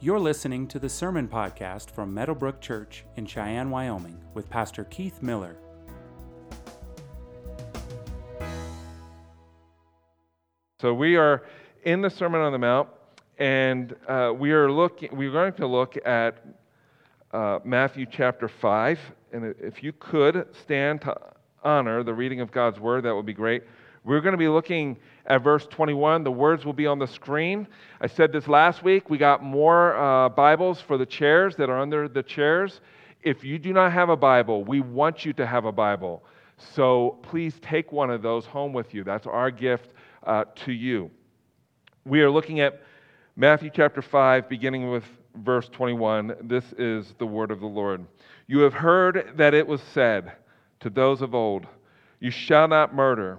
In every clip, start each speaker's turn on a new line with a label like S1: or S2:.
S1: You're listening to the Sermon Podcast from Meadowbrook Church in Cheyenne, Wyoming, with Pastor Keith Miller.
S2: So we are in the Sermon on the Mount, and uh, we are looking. We're going to look at uh, Matthew chapter five, and if you could stand to honor the reading of God's word, that would be great. We're going to be looking at verse 21. The words will be on the screen. I said this last week. We got more uh, Bibles for the chairs that are under the chairs. If you do not have a Bible, we want you to have a Bible. So please take one of those home with you. That's our gift uh, to you. We are looking at Matthew chapter 5, beginning with verse 21. This is the word of the Lord. You have heard that it was said to those of old, You shall not murder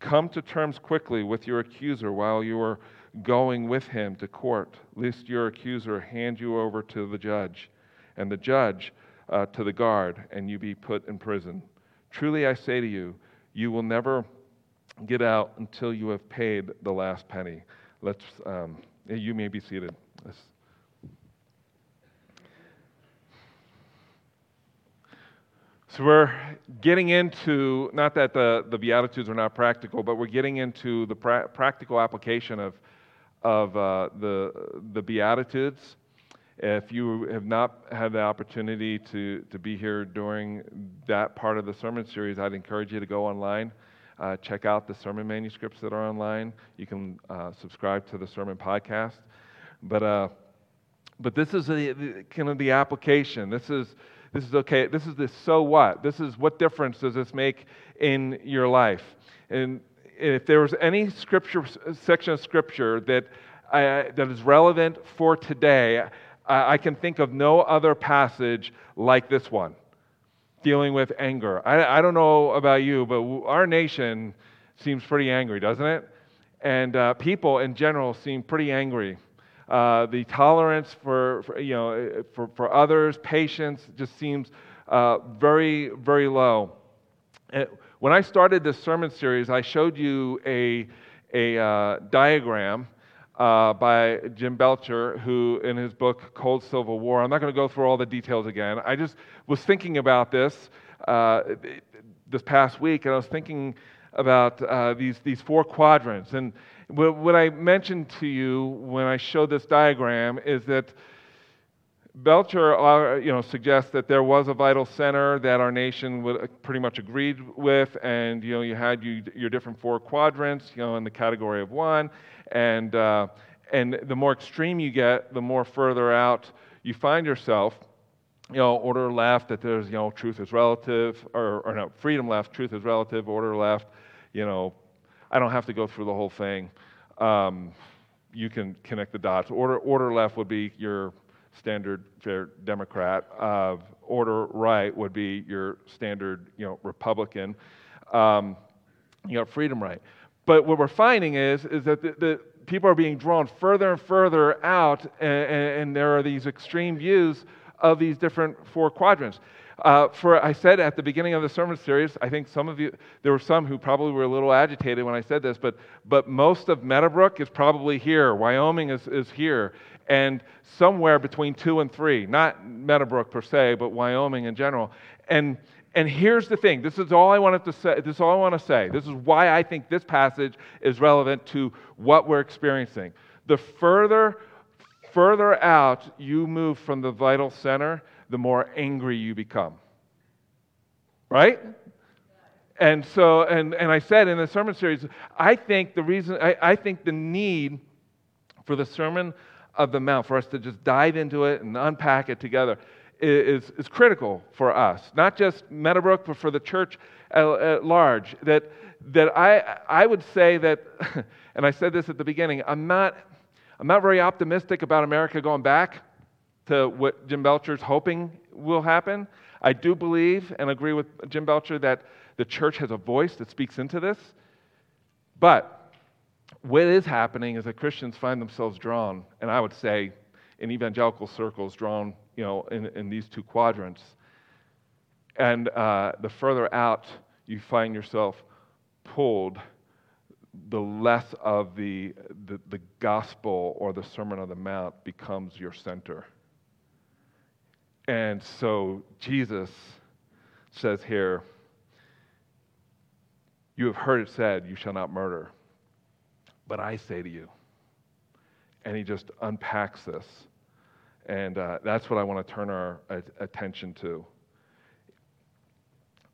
S2: Come to terms quickly with your accuser while you are going with him to court, lest your accuser hand you over to the judge, and the judge uh, to the guard, and you be put in prison. Truly I say to you, you will never get out until you have paid the last penny. Let's, um, you may be seated. Let's So we're getting into, not that the, the Beatitudes are not practical, but we're getting into the pra- practical application of, of uh, the, the Beatitudes. If you have not had the opportunity to, to be here during that part of the sermon series, I'd encourage you to go online, uh, check out the sermon manuscripts that are online. You can uh, subscribe to the sermon podcast. But, uh, but this is a, kind of the application. This is this is okay. This is the so what. This is what difference does this make in your life? And if there was any scripture section of scripture that that is relevant for today, I, I can think of no other passage like this one, dealing with anger. I, I don't know about you, but our nation seems pretty angry, doesn't it? And uh, people in general seem pretty angry. Uh, the tolerance for, for, you know, for, for others, patience just seems uh, very, very low. And when I started this sermon series, I showed you a, a uh, diagram uh, by Jim Belcher, who in his book Cold Civil War, I'm not going to go through all the details again. I just was thinking about this uh, this past week, and I was thinking about uh, these, these four quadrants. And what I mentioned to you when I showed this diagram is that Belcher uh, you know, suggests that there was a vital center that our nation would uh, pretty much agreed with, and you, know, you had you, your different four quadrants you know, in the category of one. And, uh, and the more extreme you get, the more further out you find yourself. You know, order left, that there's, you know, truth is relative, or, or no, freedom left, truth is relative, order left, you know, I don't have to go through the whole thing. Um, you can connect the dots. Order, order left would be your standard fare Democrat. Uh, order right would be your standard, you know, Republican. Um, you know, freedom right. But what we're finding is, is that the, the people are being drawn further and further out, and, and, there are these extreme views of these different four quadrants. Uh, for I said at the beginning of the sermon series, I think some of you, there were some who probably were a little agitated when I said this, but, but most of Meadowbrook is probably here. Wyoming is, is here. And somewhere between two and three, not Meadowbrook per se, but Wyoming in general. And, and here's the thing this is all I wanted to say. This is all I want to say. This is why I think this passage is relevant to what we're experiencing. The further, further out you move from the vital center, the more angry you become. Right? And so, and, and I said in the sermon series, I think the reason, I, I think the need for the Sermon of the Mount, for us to just dive into it and unpack it together, is, is critical for us. Not just Meadowbrook, but for the church at, at large. That, that I, I would say that, and I said this at the beginning, I'm not, I'm not very optimistic about America going back to what Jim Belcher's hoping will happen. I do believe and agree with Jim Belcher that the church has a voice that speaks into this. But what is happening is that Christians find themselves drawn, and I would say in evangelical circles, drawn you know, in, in these two quadrants. And uh, the further out you find yourself pulled, the less of the, the, the gospel or the Sermon on the Mount becomes your center. And so Jesus says here, You have heard it said, You shall not murder. But I say to you, and he just unpacks this. And uh, that's what I want to turn our attention to.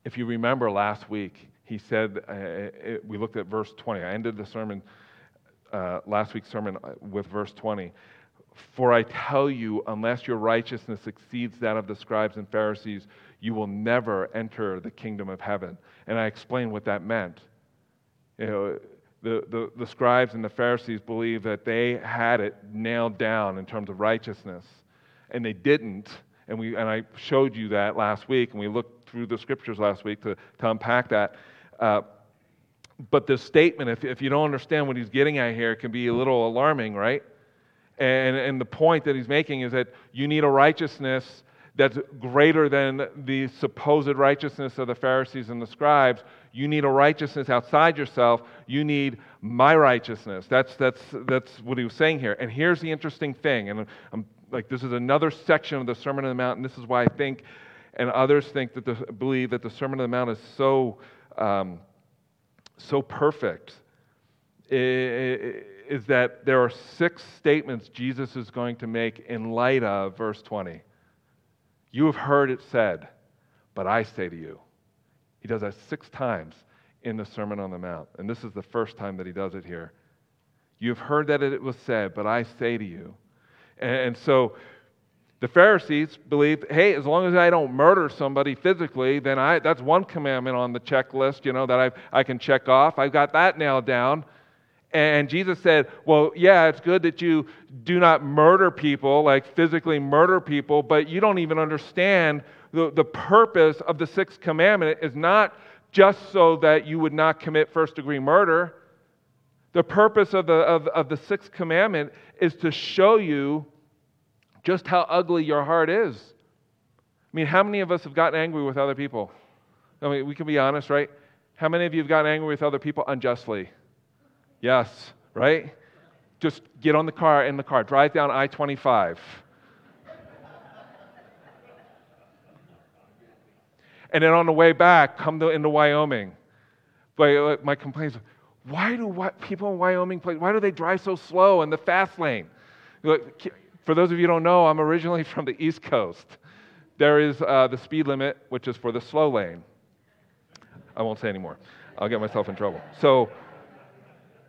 S2: If you remember last week, he said, uh, it, we looked at verse 20. I ended the sermon, uh, last week's sermon, uh, with verse 20. For I tell you, unless your righteousness exceeds that of the scribes and Pharisees, you will never enter the kingdom of heaven. And I explained what that meant. You know, the, the, the scribes and the Pharisees believed that they had it nailed down in terms of righteousness, and they didn't. And, we, and I showed you that last week, and we looked through the scriptures last week to, to unpack that. Uh, but this statement, if, if you don't understand what he's getting at here, can be a little alarming, right? And, and the point that he's making is that you need a righteousness that's greater than the supposed righteousness of the Pharisees and the scribes. You need a righteousness outside yourself. You need my righteousness. That's, that's, that's what he was saying here. And here's the interesting thing, and I'm like, this is another section of the Sermon on the Mount, and this is why I think, and others think that the, believe that the Sermon on the Mount is so, um, so perfect. Is that there are six statements Jesus is going to make in light of verse 20. You have heard it said, but I say to you. He does that six times in the Sermon on the Mount. And this is the first time that he does it here. You have heard that it was said, but I say to you. And so the Pharisees believed, hey, as long as I don't murder somebody physically, then I, that's one commandment on the checklist, you know, that I, I can check off. I've got that nailed down. And Jesus said, Well, yeah, it's good that you do not murder people, like physically murder people, but you don't even understand the, the purpose of the sixth commandment is not just so that you would not commit first degree murder. The purpose of the, of, of the sixth commandment is to show you just how ugly your heart is. I mean, how many of us have gotten angry with other people? I mean, we can be honest, right? How many of you have gotten angry with other people unjustly? Yes, right? Just get on the car in the car, drive down I 25. and then on the way back, come to, into Wyoming. But my complaint is, why do what, people in Wyoming play, why do they drive so slow in the fast lane? For those of you who don't know, I'm originally from the East Coast. There is uh, the speed limit, which is for the slow lane. I won't say anymore. I'll get myself in trouble. So,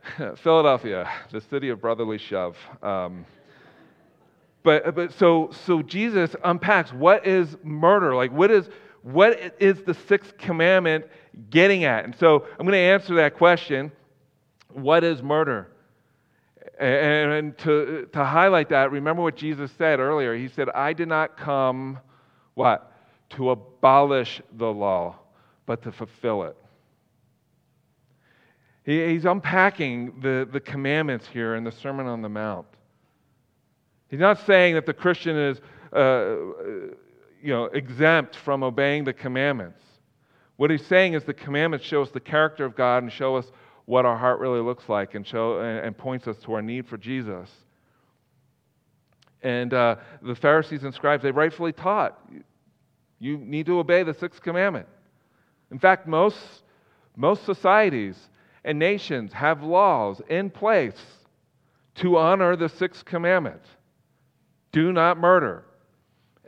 S2: Philadelphia, the city of brotherly shove. Um, but, but so, so Jesus unpacks what is murder? Like, what is, what is the sixth commandment getting at? And so I'm going to answer that question what is murder? And to, to highlight that, remember what Jesus said earlier. He said, I did not come, what? To abolish the law, but to fulfill it. He, he's unpacking the, the commandments here in the Sermon on the Mount. He's not saying that the Christian is uh, you know, exempt from obeying the commandments. What he's saying is the commandments show us the character of God and show us what our heart really looks like and, show, and points us to our need for Jesus. And uh, the Pharisees and scribes, they rightfully taught you need to obey the sixth commandment. In fact, most, most societies and nations have laws in place to honor the sixth commandment do not murder.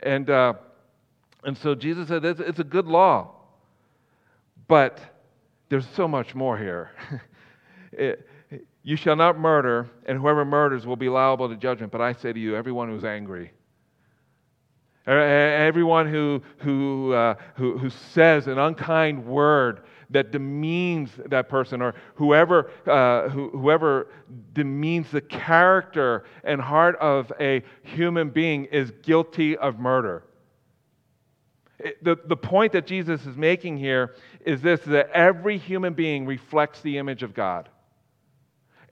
S2: And, uh, and so Jesus said it's, it's a good law, but there's so much more here. it, you shall not murder, and whoever murders will be liable to judgment. But I say to you, everyone who's angry. Everyone who, who, uh, who, who says an unkind word that demeans that person, or whoever, uh, who, whoever demeans the character and heart of a human being is guilty of murder. It, the, the point that Jesus is making here is this that every human being reflects the image of God.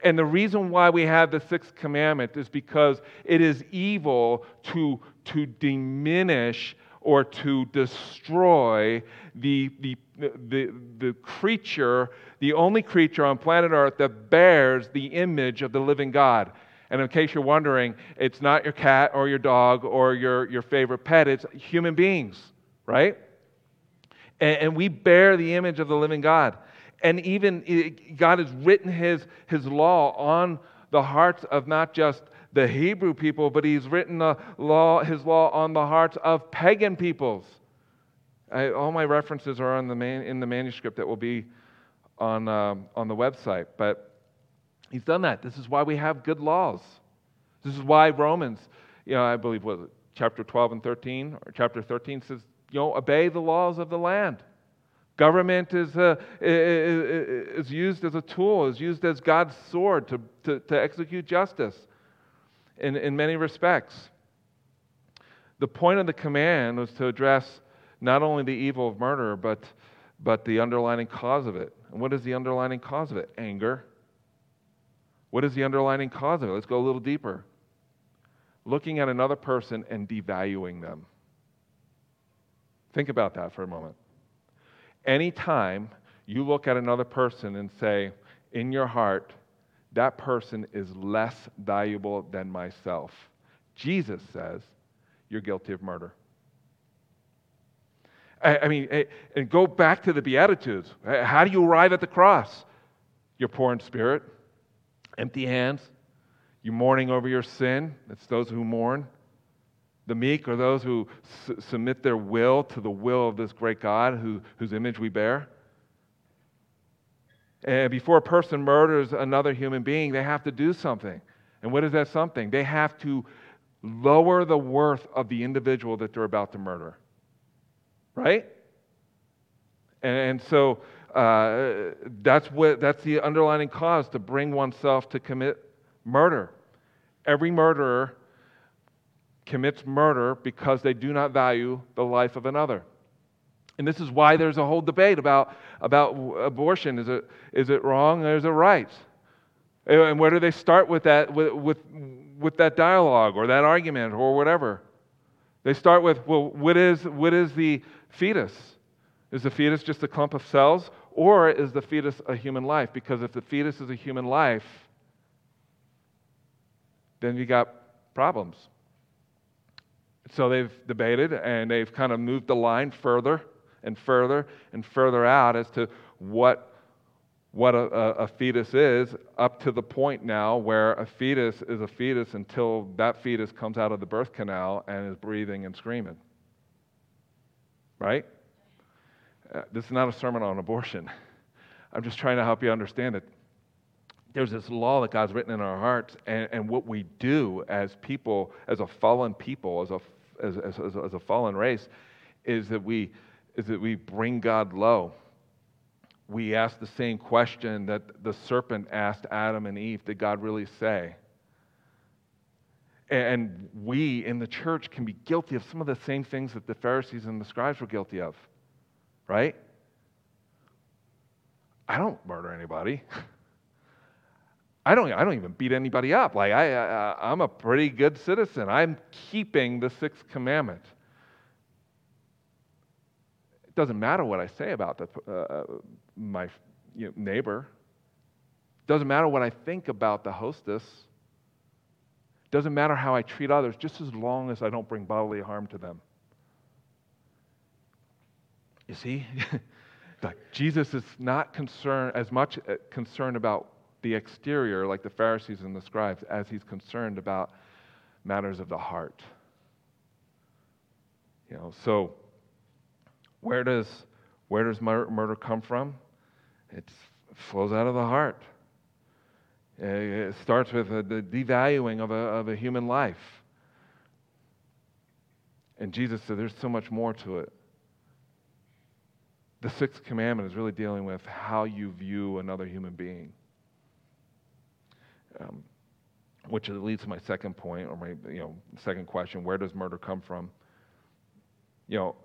S2: And the reason why we have the sixth commandment is because it is evil to, to diminish or to destroy the, the, the, the creature, the only creature on planet Earth that bears the image of the living God. And in case you're wondering, it's not your cat or your dog or your, your favorite pet, it's human beings, right? And, and we bear the image of the living God. And even God has written his, his law on the hearts of not just the Hebrew people, but he's written the law, his law on the hearts of pagan peoples. I, all my references are on the man, in the manuscript that will be on, um, on the website. But he's done that. This is why we have good laws. This is why Romans, you know, I believe, was it chapter 12 and 13, or chapter 13 says, you know, obey the laws of the land. Government is, uh, is used as a tool, is used as God's sword to, to, to execute justice in, in many respects. The point of the command was to address not only the evil of murder, but, but the underlying cause of it. And what is the underlying cause of it? Anger. What is the underlying cause of it? Let's go a little deeper. Looking at another person and devaluing them. Think about that for a moment. Anytime you look at another person and say, in your heart, that person is less valuable than myself, Jesus says, you're guilty of murder. I, I mean, eh, and go back to the Beatitudes. How do you arrive at the cross? You're poor in spirit, empty hands, you're mourning over your sin. It's those who mourn. The meek are those who submit their will to the will of this great God who, whose image we bear. And before a person murders another human being, they have to do something. And what is that something? They have to lower the worth of the individual that they're about to murder. Right? And, and so uh, that's, what, that's the underlying cause to bring oneself to commit murder. Every murderer commits murder because they do not value the life of another. And this is why there's a whole debate about, about abortion. Is it, is it wrong or is it right? And where do they start with that, with, with, with that dialogue or that argument or whatever? They start with, well, what is, what is the fetus? Is the fetus just a clump of cells or is the fetus a human life? Because if the fetus is a human life, then you got problems. So they've debated and they've kind of moved the line further and further and further out as to what, what a, a, fetus is, up to the point now where a fetus is a fetus until that fetus comes out of the birth canal and is breathing and screaming. Right? Uh, this is not a sermon on abortion. I'm just trying to help you understand it. There's this law that God's written in our hearts, and, and what we do as people, as a fallen people, as a as, as, as a fallen race is that we is that we bring God low. We ask the same question that the serpent asked Adam and Eve Did God really say? And we in the church can be guilty of some of the same things that the Pharisees and the scribes were guilty of, right? I don't murder anybody. I don't, I don't even beat anybody up. Like, I, I, I'm a pretty good citizen. I'm keeping the sixth commandment. It doesn't matter what I say about the, uh, uh, my you know, neighbor. It doesn't matter what I think about the hostess. It doesn't matter how I treat others, just as long as I don't bring bodily harm to them. You see? Jesus is not concerned as much uh, concerned about the exterior, like the Pharisees and the scribes, as he's concerned about matters of the heart. You know, so where does where does murder come from? It flows out of the heart. It starts with the devaluing of a, of a human life. And Jesus said, There's so much more to it. The sixth commandment is really dealing with how you view another human being. Um, which leads to my second point, or my you know second question: Where does murder come from? You know,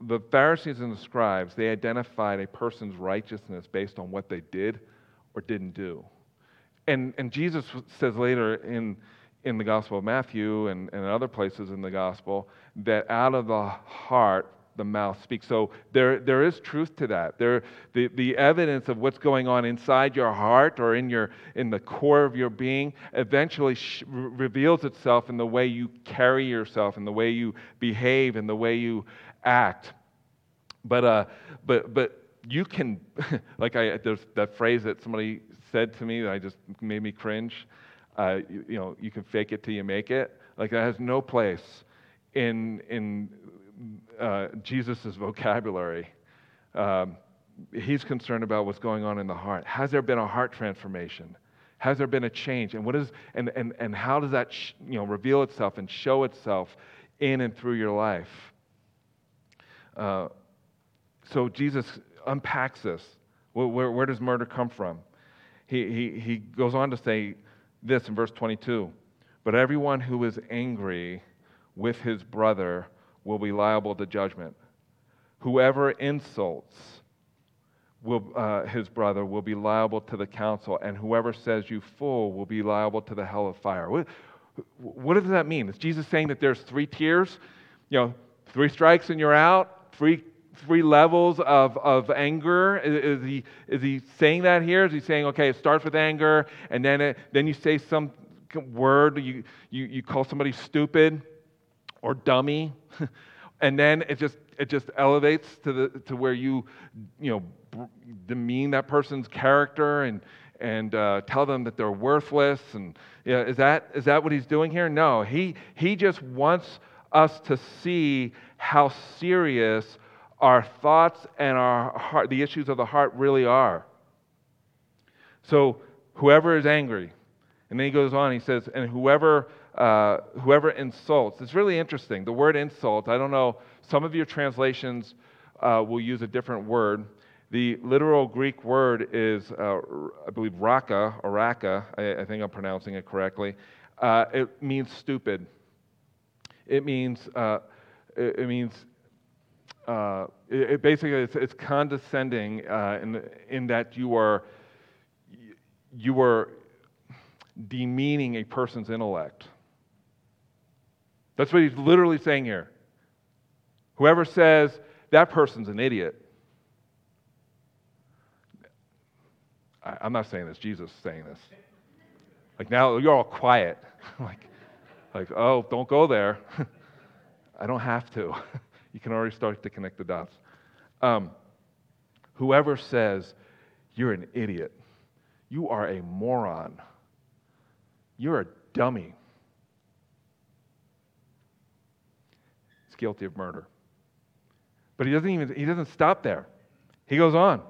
S2: the Pharisees and the scribes they identified a person's righteousness based on what they did or didn't do, and and Jesus says later in in the Gospel of Matthew and, and other places in the Gospel that out of the heart the mouth speaks. So there, there is truth to that. There, the, the evidence of what's going on inside your heart or in, your, in the core of your being eventually sh- reveals itself in the way you carry yourself, in the way you behave, in the way you act. But, uh, but, but you can, like I, there's that phrase that somebody said to me that I just made me cringe uh, you, you, know, you can fake it till you make it. Like that has no place in, in uh, Jesus' vocabulary. Um, he's concerned about what's going on in the heart. Has there been a heart transformation? Has there been a change? And, what is, and, and, and how does that sh- you know, reveal itself and show itself in and through your life? Uh, so Jesus unpacks this. Where, where, where, does murder come from? He, he, he goes on to say, this in verse 22 But everyone who is angry with his brother will be liable to judgment. Whoever insults will, uh, his brother will be liable to the council, and whoever says you fool will be liable to the hell of fire. What, what does that mean? Is Jesus saying that there's three tiers? You know, three strikes and you're out, three three levels of, of anger? Is, is, he, is he saying that here? Is he saying, okay, it starts with anger, and then, it, then you say some word, you, you, you call somebody stupid or dummy, and then it just, it just elevates to, the, to where you, you know, demean that person's character and, and uh, tell them that they're worthless. And you know, is, that, is that what he's doing here? No, he, he just wants us to see how serious our thoughts and our heart, the issues of the heart really are. So, whoever is angry, and then he goes on, he says, and whoever, uh, whoever insults. It's really interesting. The word insult, I don't know, some of your translations uh, will use a different word. The literal Greek word is, uh, I believe, raca, or raca, I, I, think I'm pronouncing it correctly. Uh, it means stupid. It means, uh, it, it means uh, it, it, basically it's, it's condescending uh, in, in that you are you are demeaning a person's intellect. That's what he's literally saying here. Whoever says that person's an idiot. I, I'm not saying this. Jesus is saying this. Like now you're all quiet. like, like oh, don't go there. I don't have to. you can already start to connect the dots. Um, whoever says you're an idiot, you are a moron, you're a dummy, is guilty of murder. But he doesn't even he doesn't stop there. He goes on,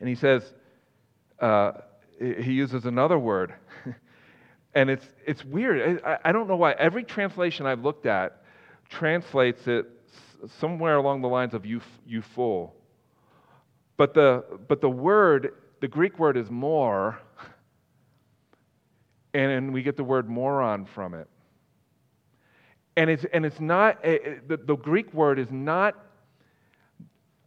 S2: and he says uh, he uses another word, and it's it's weird. I, I don't know why. Every translation I've looked at translates it somewhere along the lines of you, you fool. But the, but the word, the Greek word is more, and, and we get the word moron from it. And it's, and it's not, eh, eh, the, the Greek word is not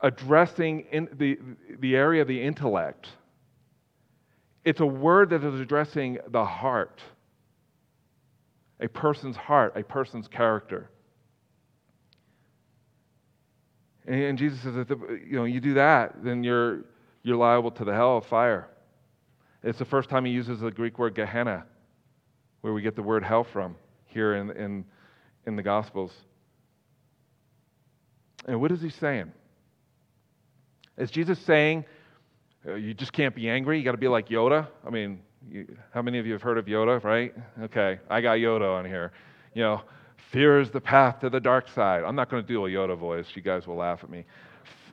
S2: addressing in the, the area of the intellect. It's a word that is addressing the heart, a person's heart, a person's character. And Jesus says, that you know, you do that, then you're, you're liable to the hell of fire. It's the first time he uses the Greek word Gehenna, where we get the word hell from here in, in, in the Gospels. And what is he saying? Is Jesus saying, uh, you just can't be angry? You got to be like Yoda? I mean, you, how many of you have heard of Yoda, right? Okay, I got Yoda on here. You know, Fear is the path to the dark side. I'm not going to do a Yoda voice. You guys will laugh at me.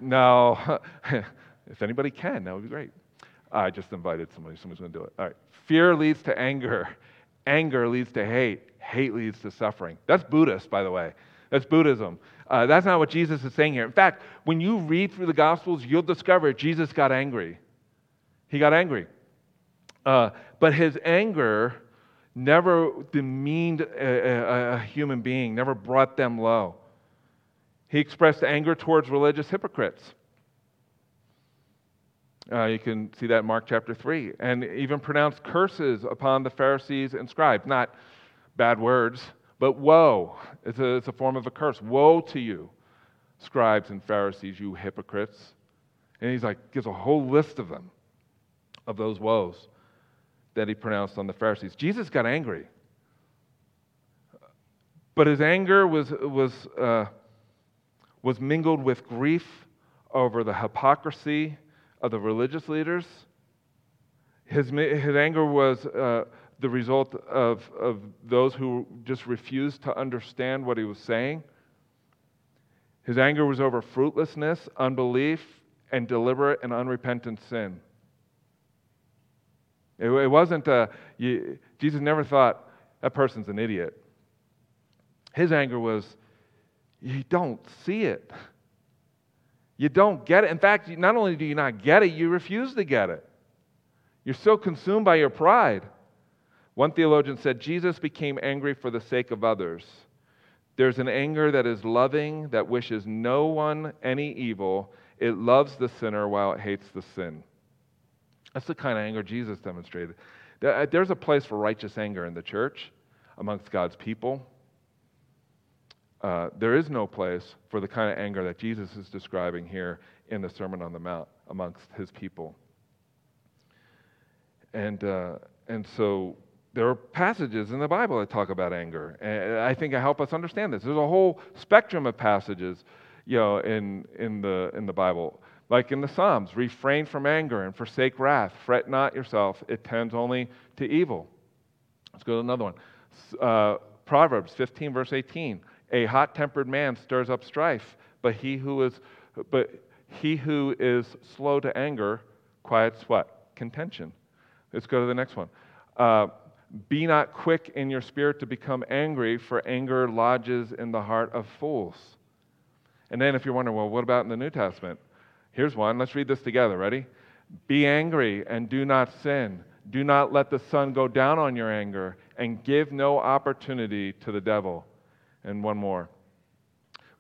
S2: No, if anybody can, that would be great. I just invited somebody. Somebody's going to do it. All right. Fear leads to anger. Anger leads to hate. Hate leads to suffering. That's Buddhist, by the way. That's Buddhism. Uh, that's not what Jesus is saying here. In fact, when you read through the Gospels, you'll discover Jesus got angry. He got angry. Uh, but his anger never demeaned a, a, a human being, never brought them low. He expressed anger towards religious hypocrites. Uh, you can see that in Mark chapter 3. And even pronounced curses upon the Pharisees and scribes. Not bad words, but woe. It's a, it's a form of a curse. Woe to you, scribes and Pharisees, you hypocrites. And he's like, gives a whole list of them, of those woes that he pronounced on the Pharisees. Jesus got angry. But his anger was, was, uh, was mingled with grief over the hypocrisy of the religious leaders. His, his anger was uh, the result of, of those who just refused to understand what he was saying. His anger was over fruitlessness, unbelief, and deliberate and unrepentant sin. It, it wasn't, a, uh, you, Jesus never thought, that person's an idiot. His anger was, you don't see it. You don't get it. In fact, not only do you not get it, you refuse to get it. You're so consumed by your pride. One theologian said Jesus became angry for the sake of others. There's an anger that is loving, that wishes no one any evil. It loves the sinner while it hates the sin. That's the kind of anger Jesus demonstrated. Uh, there's a place for righteous anger in the church amongst God's people. Uh, there is no place for the kind of anger that Jesus is describing here in the Sermon on the Mount amongst his people. And, uh, and so there are passages in the Bible that talk about anger. And I think help us understand this. There's a whole spectrum of passages you know, in, in, the, in the Bible. Like in the Psalms, refrain from anger and forsake wrath. Fret not yourself, it tends only to evil. Let's go to another one. Uh, Proverbs 15, verse 18. A hot-tempered man stirs up strife, but he who is but he who is slow to anger quiets what? Contention. Let's go to the next one. Uh, be not quick in your spirit to become angry, for anger lodges in the heart of fools. And then, if you're wondering, well, what about in the New Testament? Here's one. Let's read this together. Ready? Be angry and do not sin. Do not let the sun go down on your anger, and give no opportunity to the devil. And one more.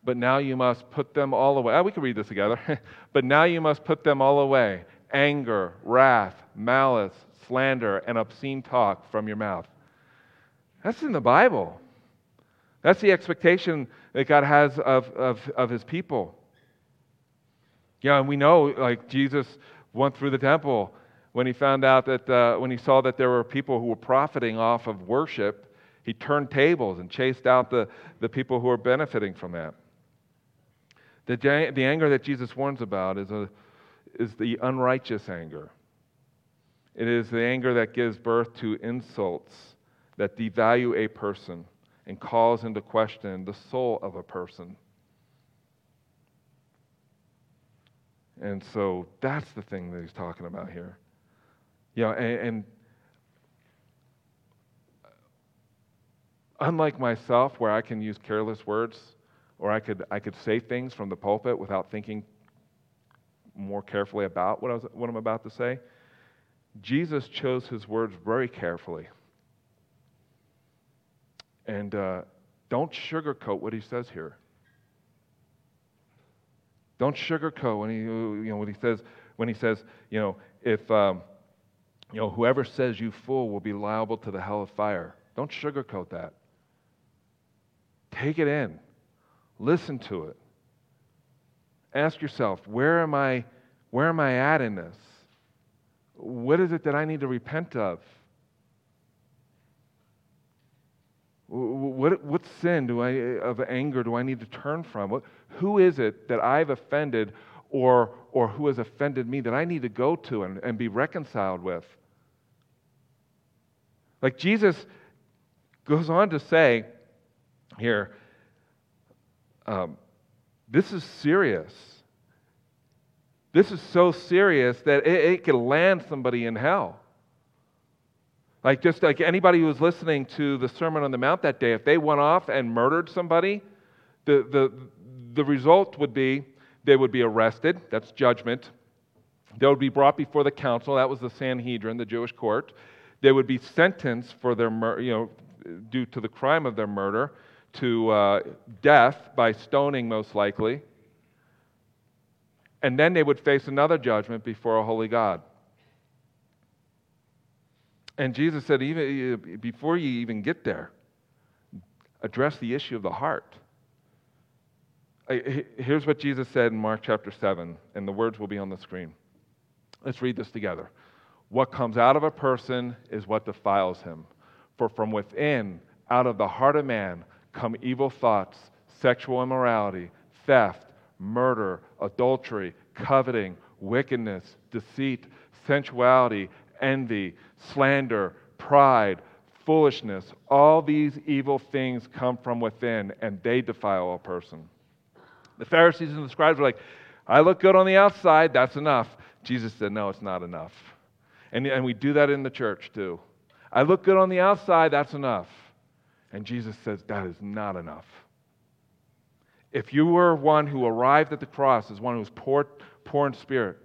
S2: But now you must put them all away. Oh, we can read this together. but now you must put them all away anger, wrath, malice, slander, and obscene talk from your mouth. That's in the Bible. That's the expectation that God has of, of, of his people. Yeah, and we know, like, Jesus went through the temple when he found out that, uh, when he saw that there were people who were profiting off of worship he turned tables and chased out the, the people who were benefiting from that. The, the anger that Jesus warns about is, a, is the unrighteous anger. It is the anger that gives birth to insults that devalue a person and calls into question the soul of a person. And so that's the thing that he's talking about here. Know, and, and unlike myself, where I can use careless words or I could, I could say things from the pulpit without thinking more carefully about what, I was, what I'm about to say, Jesus chose his words very carefully. And uh, don't sugarcoat what he says here. Don't sugarcoat when he, you know, when he says, when he says, you know, if, um, you know, whoever says you fool will be liable to the hell of fire. Don't sugarcoat that. Take it in, listen to it. Ask yourself, where am I, where am I at in this? What is it that I need to repent of? What, what sin do I, of anger do I need to turn from? What, who is it that I've offended or, or who has offended me that I need to go to and, and be reconciled with? Like Jesus goes on to say, here. Um, this is serious. This is so serious that it, it could land somebody in hell. Like, just like anybody who was listening to the Sermon on the Mount that day, if they went off and murdered somebody, The, the, the result would be they would be arrested, that's judgment. They would be brought before the council, that was the Sanhedrin, the Jewish court. They would be sentenced for their, mur- you know, due to the crime of their murder to uh, death by stoning, most likely. And then they would face another judgment before a holy God. And Jesus said, even eh, eh, before you even get there, address the issue of the heart. Here's what Jesus said in Mark chapter 7, and the words will be on the screen. Let's read this together. What comes out of a person is what defiles him. For from within, out of the heart of man, come evil thoughts, sexual immorality, theft, murder, adultery, coveting, wickedness, deceit, sensuality, envy, slander, pride, foolishness. All these evil things come from within, and they defile a person. The Pharisees and the scribes were like, I look good on the outside, that's enough. Jesus said, No, it's not enough. And, and we do that in the church too. I look good on the outside, that's enough. And Jesus says, That is not enough. If you were one who arrived at the cross as one who was poor, poor in spirit,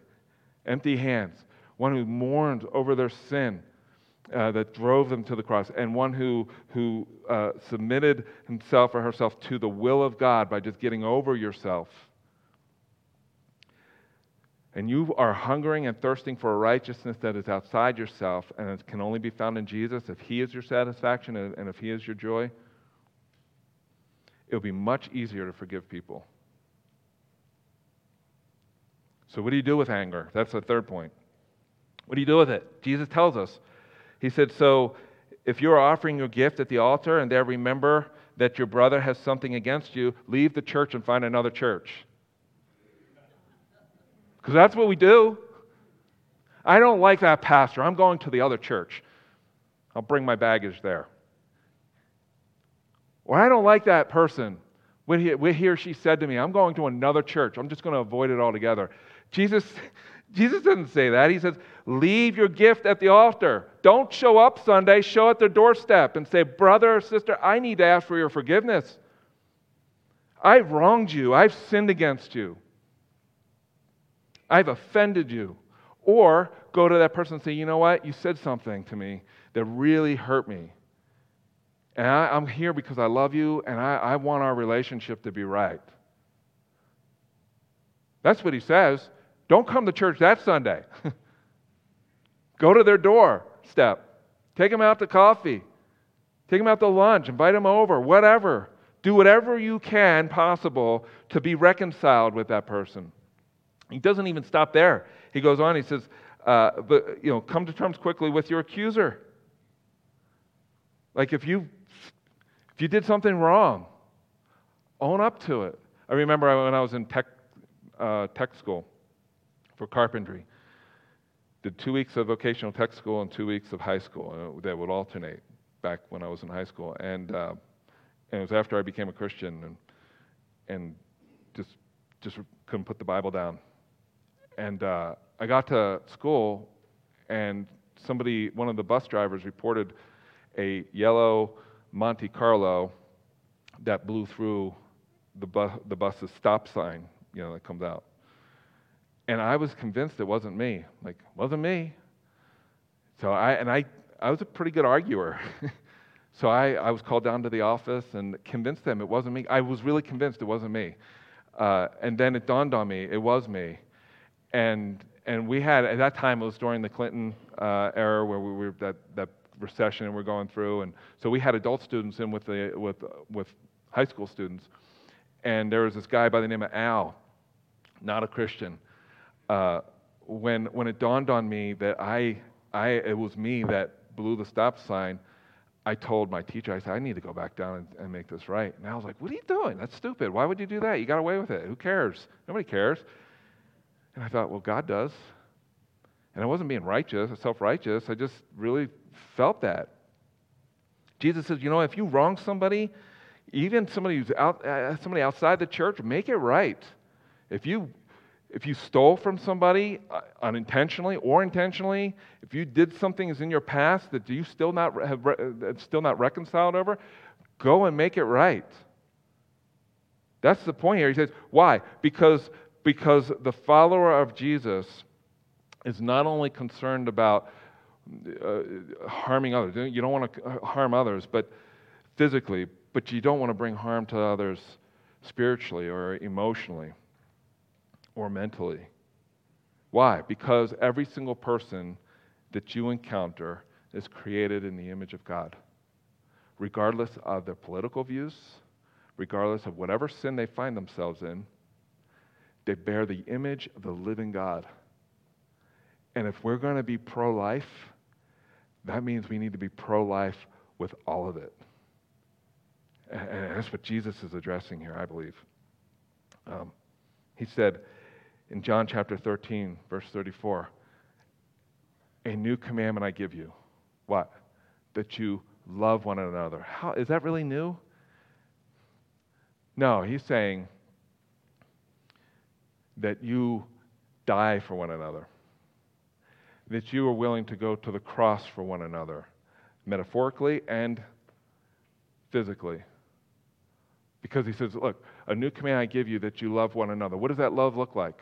S2: empty hands, one who mourned over their sin uh, that drove them to the cross, and one who, who uh, submitted himself or herself to the will of God by just getting over yourself, and you are hungering and thirsting for a righteousness that is outside yourself and it can only be found in Jesus, if He is your satisfaction and if He is your joy, it'll be much easier to forgive people. So, what do you do with anger? That's the third point. What do you do with it? Jesus tells us. He said, So, if you're offering your gift at the altar and there remember that your brother has something against you, leave the church and find another church. Because that's what we do. I don't like that pastor. I'm going to the other church. I'll bring my baggage there. Or I don't like that person. When he, when he or she said to me, I'm going to another church. I'm just going to avoid it altogether. Jesus, Jesus doesn't say that. He says, Leave your gift at the altar. Don't show up Sunday, show at their doorstep and say, Brother or sister, I need to ask for your forgiveness. I've wronged you, I've sinned against you. I've offended you. Or go to that person and say, you know what? You said something to me that really hurt me. And I, am here because I love you and I, I want our relationship to be right. That's what he says. Don't come to church that Sunday. go to their door step. Take them out to coffee. Take them out to lunch. Invite them over. Whatever. Do whatever you can possible to be reconciled with that person. He doesn't even stop there. He goes on, he says, uh, but, you know, come to terms quickly with your accuser. Like if you, if you did something wrong, own up to it. I remember when I was in tech, uh, tech school for carpentry, did two weeks of vocational tech school and two weeks of high school. Uh, that would alternate back when I was in high school. And, uh, and it was after I became a Christian and, and just, just couldn't put the Bible down. And uh, I got to school, and somebody, one of the bus drivers, reported a yellow Monte Carlo that blew through the, bu- the bus's stop sign, you know, that comes out. And I was convinced it wasn't me. Like, wasn't me. So I, and I, I was a pretty good arguer. so I, I was called down to the office and convinced them it wasn't me. I was really convinced it wasn't me. Uh, and then it dawned on me it was me and and we had at that time it was during the Clinton uh, era where we were that that recession and we're going through, and so we had adult students in with the with with high school students, and there was this guy by the name of Al, not a Christian. Uh, when when it dawned on me that I I it was me that blew the stop sign, I told my teacher, I said, I need to go back down and, and, make this right. And I was like, What are you doing? That's stupid. Why would you do that? You got away with it. Who cares? Nobody cares. And I thought, well, God does. And I wasn't being righteous self righteous. I just really felt that. Jesus says, you know, if you wrong somebody, even somebody who's out, uh, somebody outside the church, make it right. If you if you stole from somebody uh, unintentionally or intentionally, if you did something is in your past that you still not have uh, still not reconciled over, go and make it right. That's the point here. He says, why? Because, because the follower of Jesus is not only concerned about uh, harming others, you don't want to harm others, but physically, but you don't want to bring harm to others spiritually or emotionally or mentally. Why? Because every single person that you encounter is created in the image of God, regardless of their political views, regardless of whatever sin they find themselves in. They bear the image of the living God. And if we're going to be pro life, that means we need to be pro life with all of it. And that's what Jesus is addressing here, I believe. Um, he said in John chapter 13, verse 34, A new commandment I give you. What? That you love one another. How, is that really new? No, he's saying that you die for one another, that you are willing to go to the cross for one another, metaphorically and physically. Because he says, Look, a new command I give you that you love one another. What does that love look like?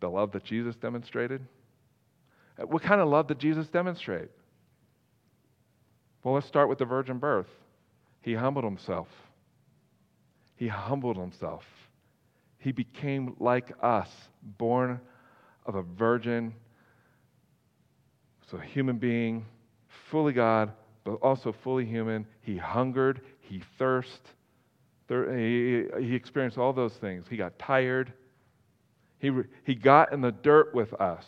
S2: The love that Jesus demonstrated? Uh, what kind of love did Jesus demonstrate? Well, let's start with the virgin birth. He humbled himself. He humbled himself. He became like us, born of a virgin, so a human being, fully God, but also fully human. He hungered, he thirsted, he, he experienced all those things. He got tired. He, he got in the dirt with us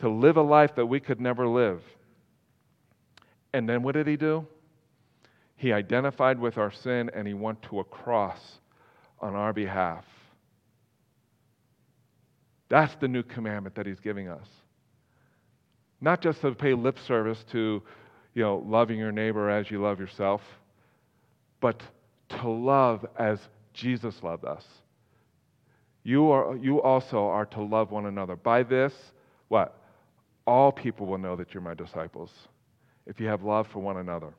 S2: to live a life that we could never live. And then what did he do? He identified with our sin and he went to a cross on our behalf. That's the new commandment that he's giving us. Not just to pay lip service to you know, loving your neighbor as you love yourself, but to love as Jesus loved us. You, are, you also are to love one another. By this, what? All people will know that you're my disciples if you have love for one another.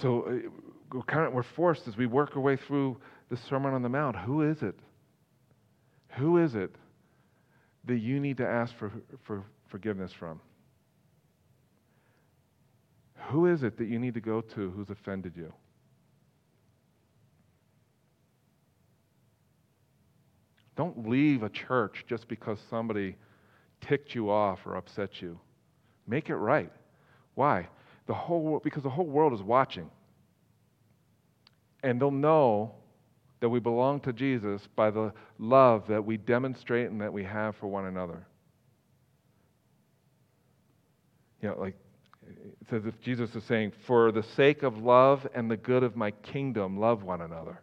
S2: So uh, we're, kind of, we're forced as we work our way through the Sermon on the Mount. Who is it? Who is it that you need to ask for, for forgiveness from? Who is it that you need to go to who's offended you? Don't leave a church just because somebody ticked you off or upset you. Make it right. Why? The whole because the whole world is watching. And they'll know that we belong to Jesus by the love that we demonstrate and that we have for one another. You know, like it says if Jesus is saying, For the sake of love and the good of my kingdom, love one another.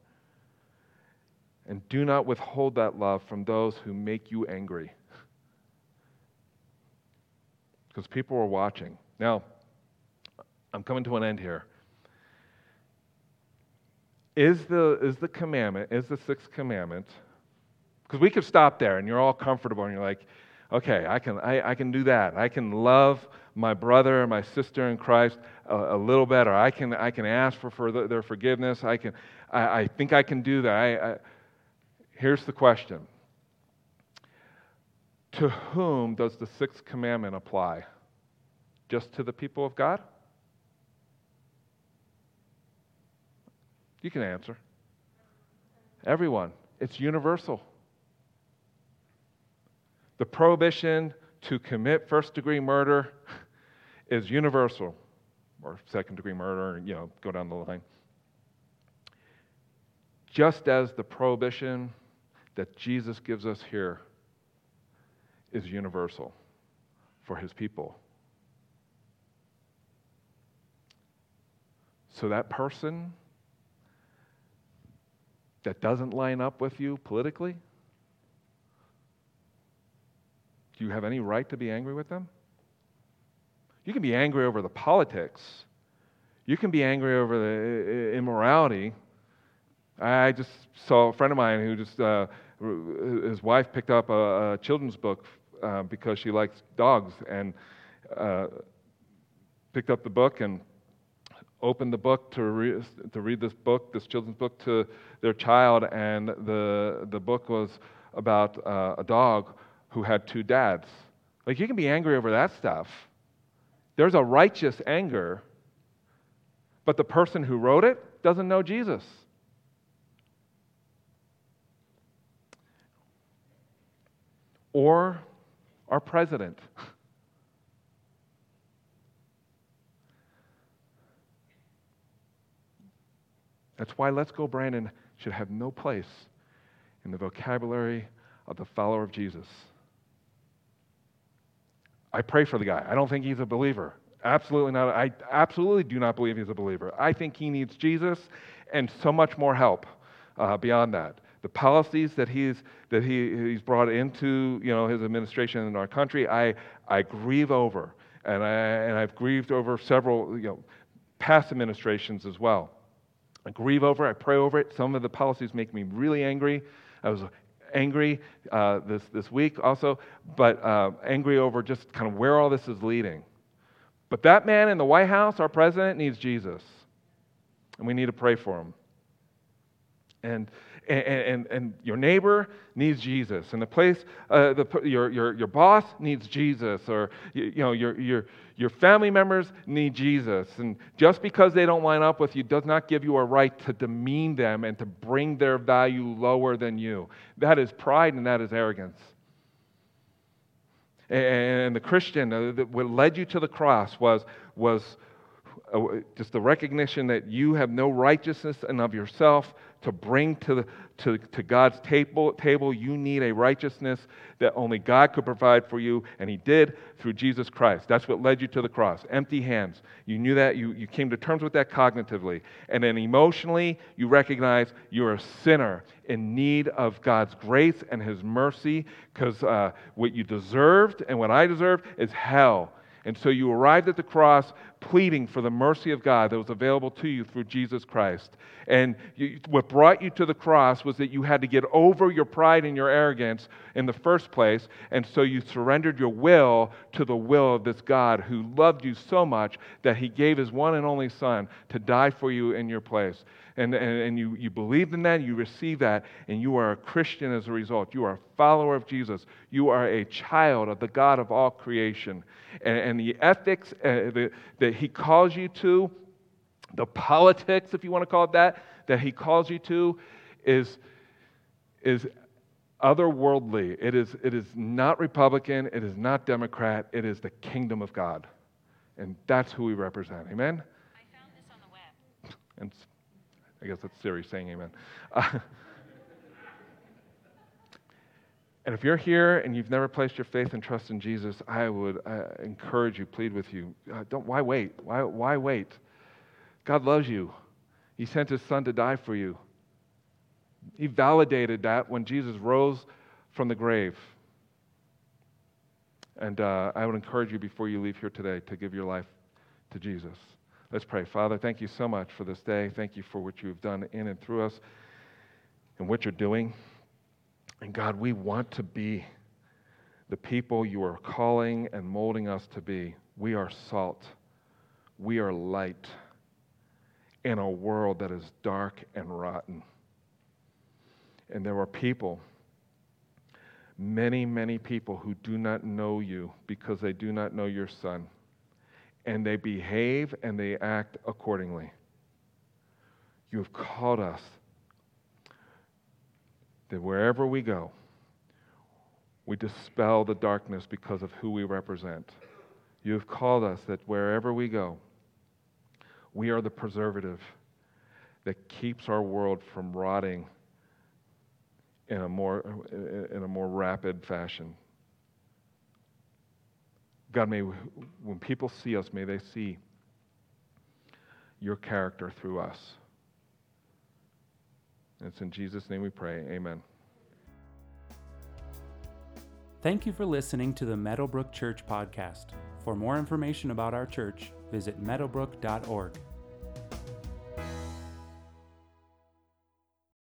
S2: And do not withhold that love from those who make you angry. Because people are watching. Now, I'm coming to an end here. Is the, is the commandment, is the sixth commandment, because we could stop there and you're all comfortable and you're like, okay, I can, I, I can do that. I can love my brother or my sister in Christ a, a, little better. I can, I can ask for, for their forgiveness. I, can, I, I think I can do that. I, I, here's the question To whom does the sixth commandment apply? Just to the people of God? You can answer. Everyone. It's universal. The prohibition to commit first degree murder is universal, or second degree murder, you know, go down the line. Just as the prohibition that Jesus gives us here is universal for his people. So that person that doesn't line up with you politically, do you have any right to be angry with them? You can be angry over the politics. You can be angry over the immorality. I just saw a friend of mine who just, uh, his wife picked up a, a children's book uh, because she likes dogs and uh, picked up the book and opened the book to, re- to read this book, this children's book, to their child, and the, the book was about uh, a dog who had two dads. Like, you can be angry over that stuff. There's a righteous anger, but the person who wrote it doesn't know Jesus. Or our president. That's why Let's Go Brandon should have no place in the vocabulary of the follower of Jesus. I pray for the guy. I don't think he's a believer. Absolutely not. I absolutely do not believe he's a believer. I think he needs Jesus and so much more help uh, beyond that. The policies that he's that he, he's brought into you know his administration in our country, I I grieve over, and I and I've grieved over several you know past administrations as well. I grieve over, I pray over it. Some of the policies make me really angry. I was angry uh, this, this week also, but uh, angry over just kind of where all this is leading. But that man in the White House, our president, needs Jesus. And we need to pray for him. And and, and, and your neighbor needs Jesus, and the place, uh, the, your, your, your boss needs Jesus, or you, you know, your, your, your family members need Jesus. And just because they don't line up with you does not give you a right to demean them and to bring their value lower than you. That is pride and that is arrogance. And the Christian, uh, what led you to the cross was, was uh, just the recognition that you have no righteousness and of yourself to bring to, to, to God's table, table. You need a righteousness that only God could provide for you, and He did through Jesus Christ. That's what led you to the cross. Empty hands. You knew that. You, you came to terms with that cognitively. And then emotionally, you recognize you're a sinner in need of God's grace and His mercy because uh, what you deserved and what I deserved is hell. And so you arrived at the cross pleading for the mercy of God that was available to you through Jesus Christ. And you, what brought you to the cross was that you had to get over your pride and your arrogance in the first place. And so you surrendered your will to the will of this God who loved you so much that he gave his one and only Son to die for you in your place and, and, and you, you believed in that, you received that, and you are a Christian as a result. You are a follower of Jesus. You are a child of the God of all creation. And, and the ethics uh, the, that He calls you to, the politics, if you want to call it that, that He calls you to, is, is otherworldly. It is, it is not Republican, it is not Democrat, it is the kingdom of God. And that's who we represent. Amen?
S3: I found this on the web.
S2: And I guess that's Siri saying amen. And if you're here and you've never placed your faith and trust in Jesus, I would uh, encourage you, plead with you. Uh, don't, why wait? Why, why wait? God loves you. He sent his son to die for you. He validated that when Jesus rose from the grave. And uh, I would encourage you before you leave here today to give your life to Jesus. Let's pray. Father, thank you so much for this day. Thank you for what you have done in and through us and what you're doing. And God, we want to be the people you are calling and molding us to be. We are salt, we are light in a world that is dark and rotten. And there are people, many, many people who do not know you because they do not know your Son and they behave and they act accordingly. You have called us that wherever we go, we dispel the darkness because of who we represent. You have called us that wherever we go, we are the preservative that keeps our world from rotting in a more, in a more rapid fashion. God, may when people see us, may they see your character through us. And it's in Jesus' name we pray. Amen.
S1: Thank you for listening to the Meadowbrook Church podcast. For more information about our church, visit meadowbrook.org.